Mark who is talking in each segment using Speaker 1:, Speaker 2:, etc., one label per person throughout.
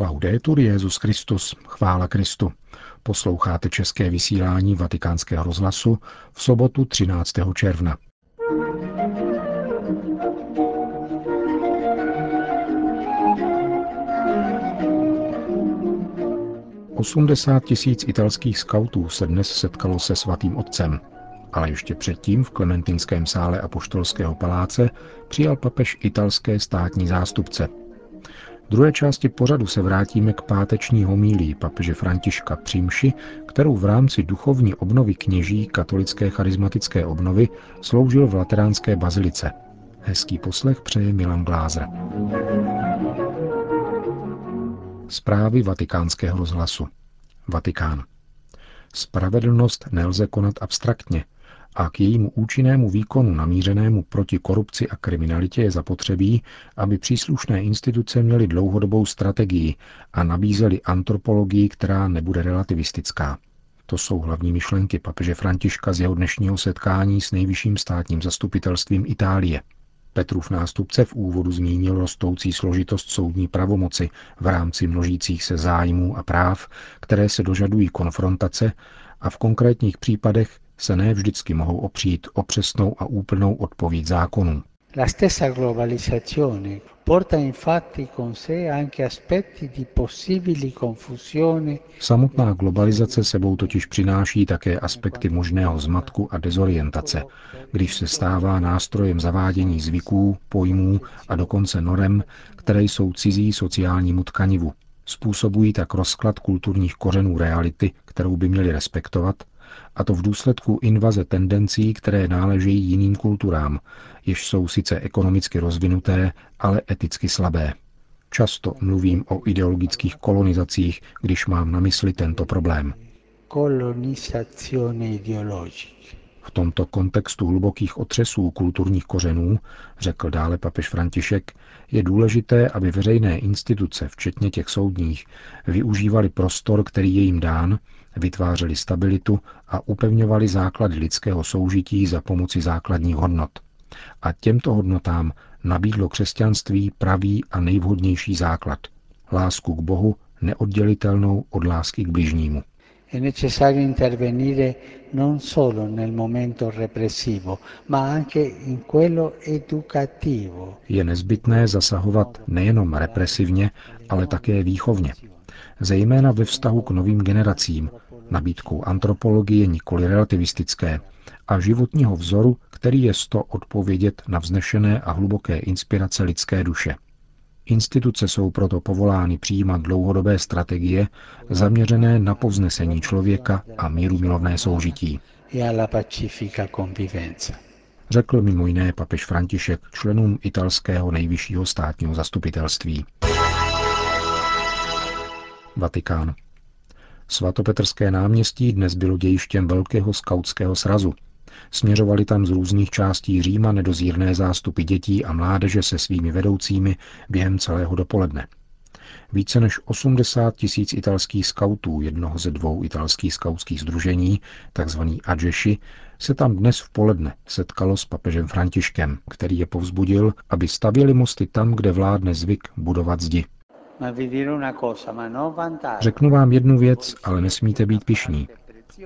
Speaker 1: Laudetur Jezus Christus, chvála Kristu. Posloucháte české vysílání Vatikánského rozhlasu v sobotu 13. června. Osmdesát tisíc italských skautů se dnes setkalo se svatým otcem, ale ještě předtím v Klementinském sále Apoštolského paláce přijal papež italské státní zástupce – druhé části pořadu se vrátíme k páteční homílii papeže Františka Přímši, kterou v rámci duchovní obnovy kněží katolické charismatické obnovy sloužil v Lateránské bazilice. Hezký poslech přeje Milan Glázer. Zprávy vatikánského rozhlasu. Vatikán. Spravedlnost nelze konat abstraktně, a k jejímu účinnému výkonu namířenému proti korupci a kriminalitě je zapotřebí, aby příslušné instituce měly dlouhodobou strategii a nabízely antropologii, která nebude relativistická. To jsou hlavní myšlenky papeže Františka z jeho dnešního setkání s nejvyšším státním zastupitelstvím Itálie. Petrův nástupce v úvodu zmínil rostoucí složitost soudní pravomoci v rámci množících se zájmů a práv, které se dožadují konfrontace a v konkrétních případech se ne vždycky mohou opřít o přesnou a úplnou odpověď zákonů. La stessa globalizzazione porta infatti con sé anche aspetti di possibili confusione. Samotná globalizace sebou totiž přináší také aspekty možného zmatku a dezorientace, když se stává nástrojem zavádění zvyků, pojmů a dokonce norem, které jsou cizí sociálnímu tkanivu. Způsobují tak rozklad kulturních kořenů reality, kterou by měli respektovat, a to v důsledku invaze tendencí, které náležejí jiným kulturám, jež jsou sice ekonomicky rozvinuté, ale eticky slabé. Často mluvím o ideologických kolonizacích, když mám na mysli tento problém. Kolonizace ideologická. V tomto kontextu hlubokých otřesů kulturních kořenů, řekl dále papež František, je důležité, aby veřejné instituce, včetně těch soudních, využívali prostor, který je jim dán, vytvářeli stabilitu a upevňovali základy lidského soužití za pomoci základních hodnot. A těmto hodnotám nabídlo křesťanství pravý a nejvhodnější základ lásku k Bohu neoddělitelnou od lásky k bližnímu. È necessario intervenire non solo nel momento repressivo, ma anche in quello educativo. Je nezbytné zasahovat nejenom represivně, ale také výchovně. Zejména ve vztahu k novým generacím, nabídkou antropologie nikoli relativistické a životního vzoru, který je sto odpovědět na vznešené a hluboké inspirace lidské duše. Instituce jsou proto povolány přijímat dlouhodobé strategie zaměřené na povznesení člověka a míru milovné soužití. Řekl mimo jiné papež František členům italského nejvyššího státního zastupitelství. Vatikán. Svatopetrské náměstí dnes bylo dějištěm velkého skautského srazu, Směřovali tam z různých částí Říma nedozírné zástupy dětí a mládeže se svými vedoucími během celého dopoledne. Více než 80 tisíc italských skautů, jednoho ze dvou italských skautských združení, takzvaný Adžeši, se tam dnes v poledne setkalo s papežem Františkem, který je povzbudil, aby stavěli mosty tam, kde vládne zvyk budovat zdi. Řeknu vám jednu věc, ale nesmíte být pišní.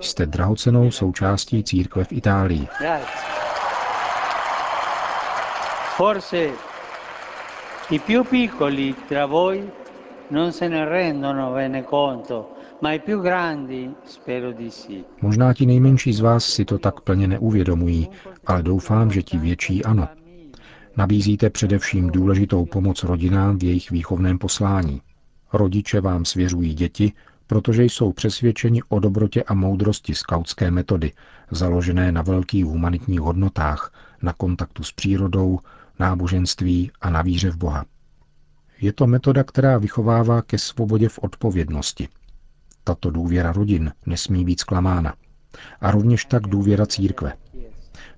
Speaker 1: Jste drahocenou součástí církve v Itálii. Forse i più piccoli tra voi non se ne rendono bene conto, ma i più grandi spero di sì. Možná ti nejmenší z vás si to tak plně neuvědomují, ale doufám, že ti větší ano. Nabízíte především důležitou pomoc rodinám v jejich výchovném poslání. Rodiče vám svěřují děti, protože jsou přesvědčeni o dobrotě a moudrosti skautské metody, založené na velkých humanitních hodnotách, na kontaktu s přírodou, náboženství a na víře v Boha. Je to metoda, která vychovává ke svobodě v odpovědnosti. Tato důvěra rodin nesmí být zklamána. A rovněž tak důvěra církve.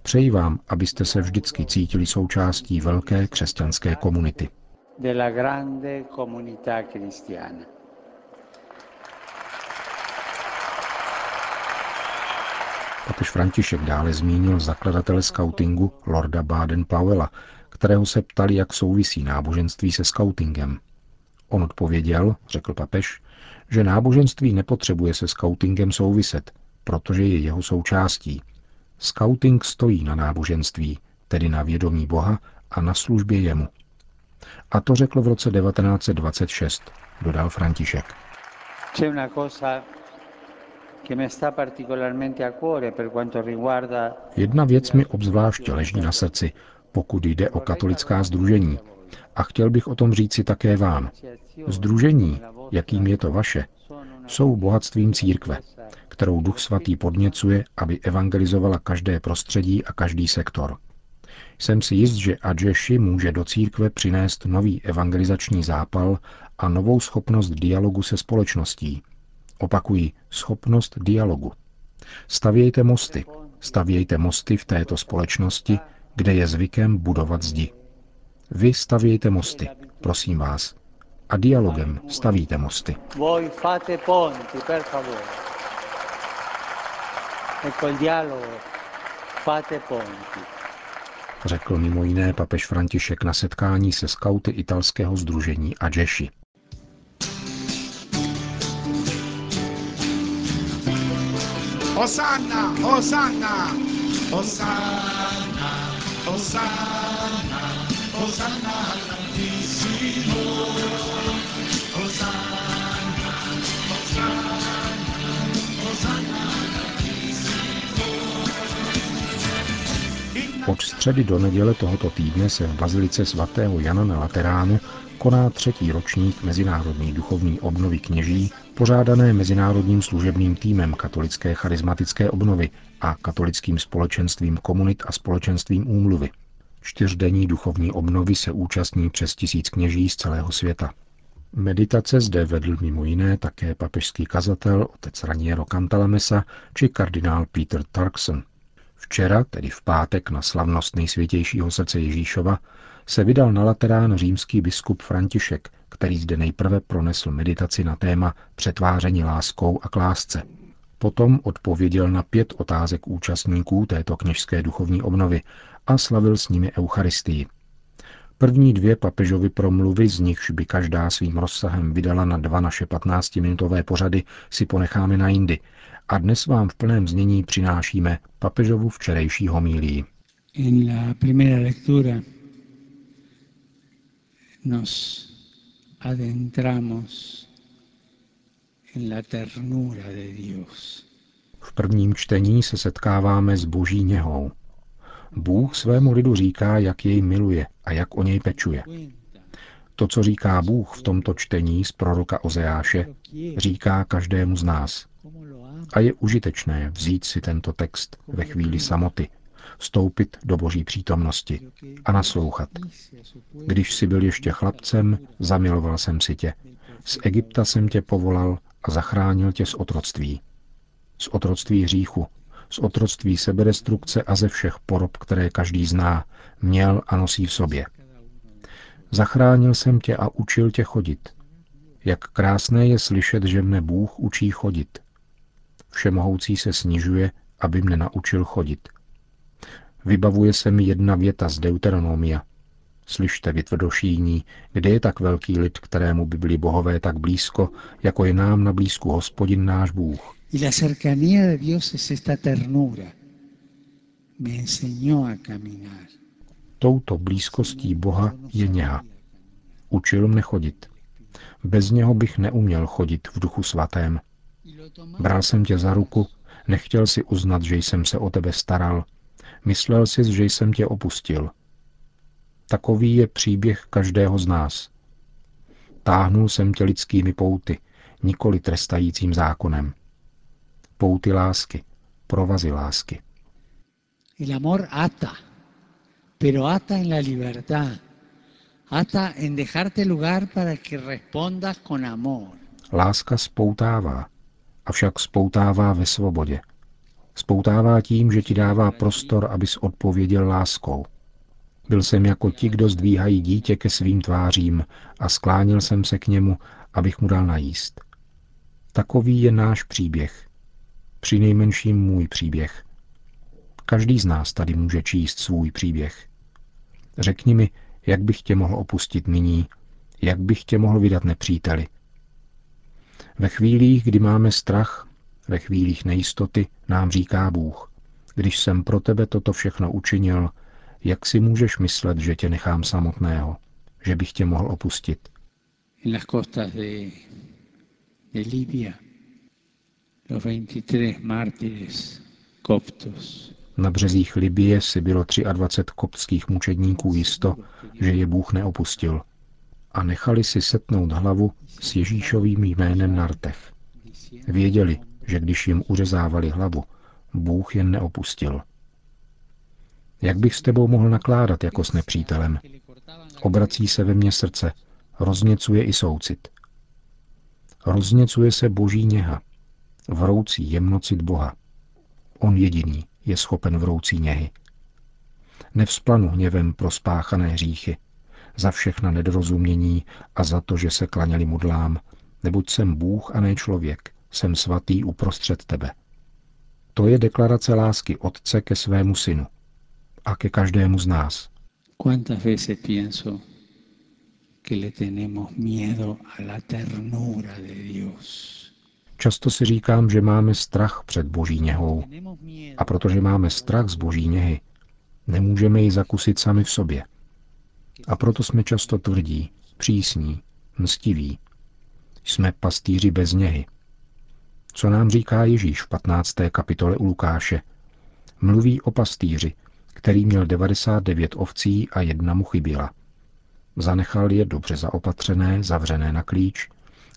Speaker 1: Přeji vám, abyste se vždycky cítili součástí velké křesťanské komunity. De la grande comunità cristiana. Papež František dále zmínil zakladatele skautingu Lorda Baden-Powella, kterého se ptali, jak souvisí náboženství se skautingem. On odpověděl, řekl papež, že náboženství nepotřebuje se skautingem souviset, protože je jeho součástí. Skauting stojí na náboženství, tedy na vědomí Boha a na službě jemu. A to řekl v roce 1926, dodal František. Jedna věc mi obzvláště leží na srdci, pokud jde o katolická združení. A chtěl bych o tom říci také vám. Združení, jakým je to vaše, jsou bohatstvím církve, kterou Duch Svatý podněcuje, aby evangelizovala každé prostředí a každý sektor. Jsem si jist, že Adžeši může do církve přinést nový evangelizační zápal a novou schopnost dialogu se společností. Opakují, schopnost dialogu. Stavějte mosty. Stavějte mosty v této společnosti, kde je zvykem budovat zdi. Vy stavějte mosty, prosím vás. A dialogem stavíte mosty. Řekl mimo jiné papež František na setkání se skauty italského združení Adžeši. Hosanna, Hosanna, Hosanna, Hosanna, Hosanna Od středy do neděle tohoto týdne se v Bazilice svatého Jana na Lateránu koná třetí ročník Mezinárodní duchovní obnovy kněží, pořádané Mezinárodním služebným týmem katolické charismatické obnovy a katolickým společenstvím komunit a společenstvím úmluvy. Čtyřdenní duchovní obnovy se účastní přes tisíc kněží z celého světa. Meditace zde vedl mimo jiné také papežský kazatel otec Raniero Cantalamessa či kardinál Peter Turkson. Včera, tedy v pátek na slavnost nejsvětějšího srdce Ježíšova, se vydal na Laterán římský biskup František, který zde nejprve pronesl meditaci na téma přetváření láskou a k lásce. Potom odpověděl na pět otázek účastníků této kněžské duchovní obnovy a slavil s nimi Eucharistii. První dvě papežovy promluvy, z nichž by každá svým rozsahem vydala na dva naše 15-minutové pořady, si ponecháme na jindy. A dnes vám v plném znění přinášíme papežovu včerejší homílii. En la primera lectura nos adentramos en la ternura de Dios. V prvním čtení se setkáváme s boží něhou, Bůh svému lidu říká, jak jej miluje a jak o něj pečuje. To, co říká Bůh v tomto čtení z proroka Ozeáše, říká každému z nás. A je užitečné vzít si tento text ve chvíli samoty, vstoupit do boží přítomnosti a naslouchat. Když jsi byl ještě chlapcem, zamiloval jsem si tě. Z Egypta jsem tě povolal a zachránil tě z otroctví. Z otroctví hříchu, z otroctví sebedestrukce a ze všech porob, které každý zná, měl a nosí v sobě. Zachránil jsem tě a učil tě chodit. Jak krásné je slyšet, že mne Bůh učí chodit. Všemohoucí se snižuje, aby mne naučil chodit. Vybavuje se mi jedna věta z Deuteronomia. Slyšte, vy tvrdošíní, kde je tak velký lid, kterému by byli bohové tak blízko, jako je nám na blízku hospodin náš Bůh. Y la cercanía de Dios es esta ternura. Me enseñó a caminar. Touto blízkostí Boha je něha. Učil mne chodit. Bez něho bych neuměl chodit v duchu svatém. Bral jsem tě za ruku, nechtěl si uznat, že jsem se o tebe staral. Myslel jsi, že jsem tě opustil. Takový je příběh každého z nás. Táhnul jsem tě lidskými pouty, nikoli trestajícím zákonem pouty lásky, provazy lásky. El amor ata, pero ata en la libertad. Ata en dejarte lugar para que respondas con amor. Láska spoutává, avšak spoutává ve svobodě. Spoutává tím, že ti dává prostor, abys odpověděl láskou. Byl jsem jako ti, kdo zdvíhají dítě ke svým tvářím a sklánil jsem se k němu, abych mu dal najíst. Takový je náš příběh, při nejmenším můj příběh. Každý z nás tady může číst svůj příběh. Řekni mi, jak bych tě mohl opustit nyní, Jak bych tě mohl vydat nepříteli? Ve chvílích, kdy máme strach, ve chvílích nejistoty, nám říká Bůh, když jsem pro tebe toto všechno učinil, jak si můžeš myslet, že tě nechám samotného, že bych tě mohl opustit?
Speaker 2: En las costas
Speaker 1: Na březích Libie si bylo 23 koptských mučedníků jisto, že je Bůh neopustil a nechali si setnout hlavu s Ježíšovým jménem na rtech. Věděli, že když jim uřezávali hlavu, Bůh jen neopustil. Jak bych s tebou mohl nakládat jako s nepřítelem? Obrací se ve mně srdce, rozněcuje i soucit. Rozněcuje se boží něha, vroucí jemnocit Boha. On jediný je schopen vroucí něhy. Nevzplanu hněvem pro spáchané hříchy, za všechna nedorozumění a za to, že se klaněli mudlám, neboť jsem Bůh a ne člověk, jsem svatý uprostřed tebe. To je deklarace lásky Otce ke svému synu a ke každému z nás.
Speaker 2: ¿Cuántas veces pienso que le tenemos miedo a la ternura de Dios?
Speaker 1: Často si říkám, že máme strach před boží něhou. A protože máme strach z boží něhy, nemůžeme ji zakusit sami v sobě. A proto jsme často tvrdí, přísní, mstiví. Jsme pastýři bez něhy. Co nám říká Ježíš v 15. kapitole u Lukáše? Mluví o pastýři, který měl 99 ovcí a jedna mu chyběla. Zanechal je dobře zaopatřené, zavřené na klíč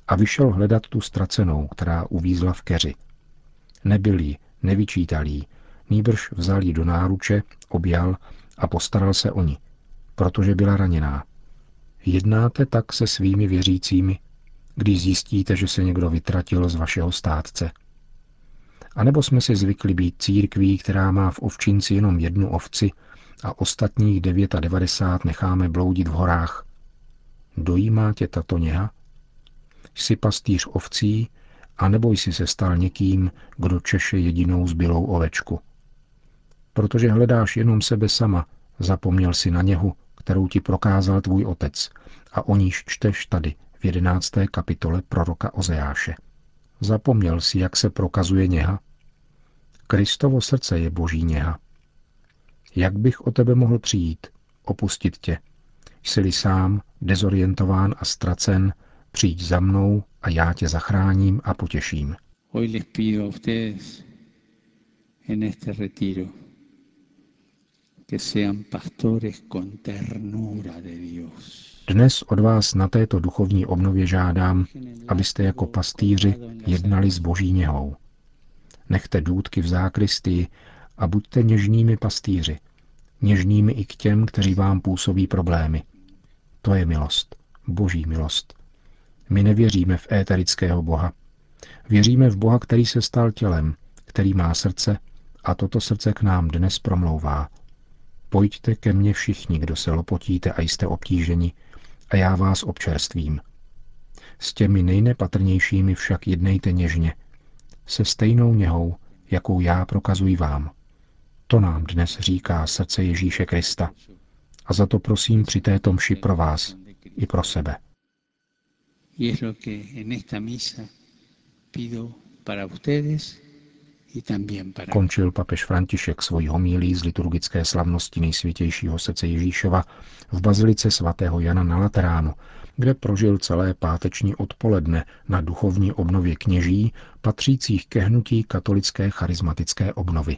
Speaker 1: a vyšel hledat tu ztracenou, která uvízla v keři. Nebyl jí, nevyčítal jí, nýbrž vzal ji do náruče, objal a postaral se o ní, protože byla raněná. Jednáte tak se svými věřícími, když zjistíte, že se někdo vytratil z vašeho státce. A nebo jsme si zvykli být církví, která má v ovčinci jenom jednu ovci a ostatních 99 necháme bloudit v horách. Dojímá tě tato něha? Jsi pastýř ovcí, anebo jsi se stal někým, kdo češe jedinou zbylou ovečku. Protože hledáš jenom sebe sama, zapomněl si na něhu, kterou ti prokázal tvůj otec a o níž čteš tady v jedenácté kapitole proroka Ozeáše. Zapomněl si, jak se prokazuje něha? Kristovo srdce je boží něha. Jak bych o tebe mohl přijít, opustit tě? Jsi-li sám, dezorientován a ztracen, přijď za mnou a já tě zachráním a potěším.
Speaker 2: Hoy les pido a ustedes en este retiro que sean pastores con ternura de Dios.
Speaker 1: Dnes od vás na této duchovní obnově žádám, abyste jako pastýři jednali s boží něhou. Nechte důdky v zákristii a buďte něžnými pastýři, něžnými i k těm, kteří vám působí problémy. To je milost, boží milost. My nevěříme v éterického Boha. Věříme v Boha, který se stal tělem, který má srdce a toto srdce k nám dnes promlouvá. Pojďte ke mně všichni, kdo se lopotíte a jste obtíženi, a já vás občerstvím. S těmi nejnepatrnějšími však jednejte něžně, se stejnou něhou, jakou já prokazuji vám. To nám dnes říká srdce Ježíše Krista. A za to prosím při této mši pro vás i pro sebe.
Speaker 2: Y es lo que en esta misa pido para ustedes
Speaker 1: Končil papež František svoji homílí z liturgické slavnosti nejsvětějšího srdce Ježíšova v bazilice svatého Jana na Lateránu, kde prožil celé páteční odpoledne na duchovní obnově kněží patřících ke hnutí katolické charismatické obnovy.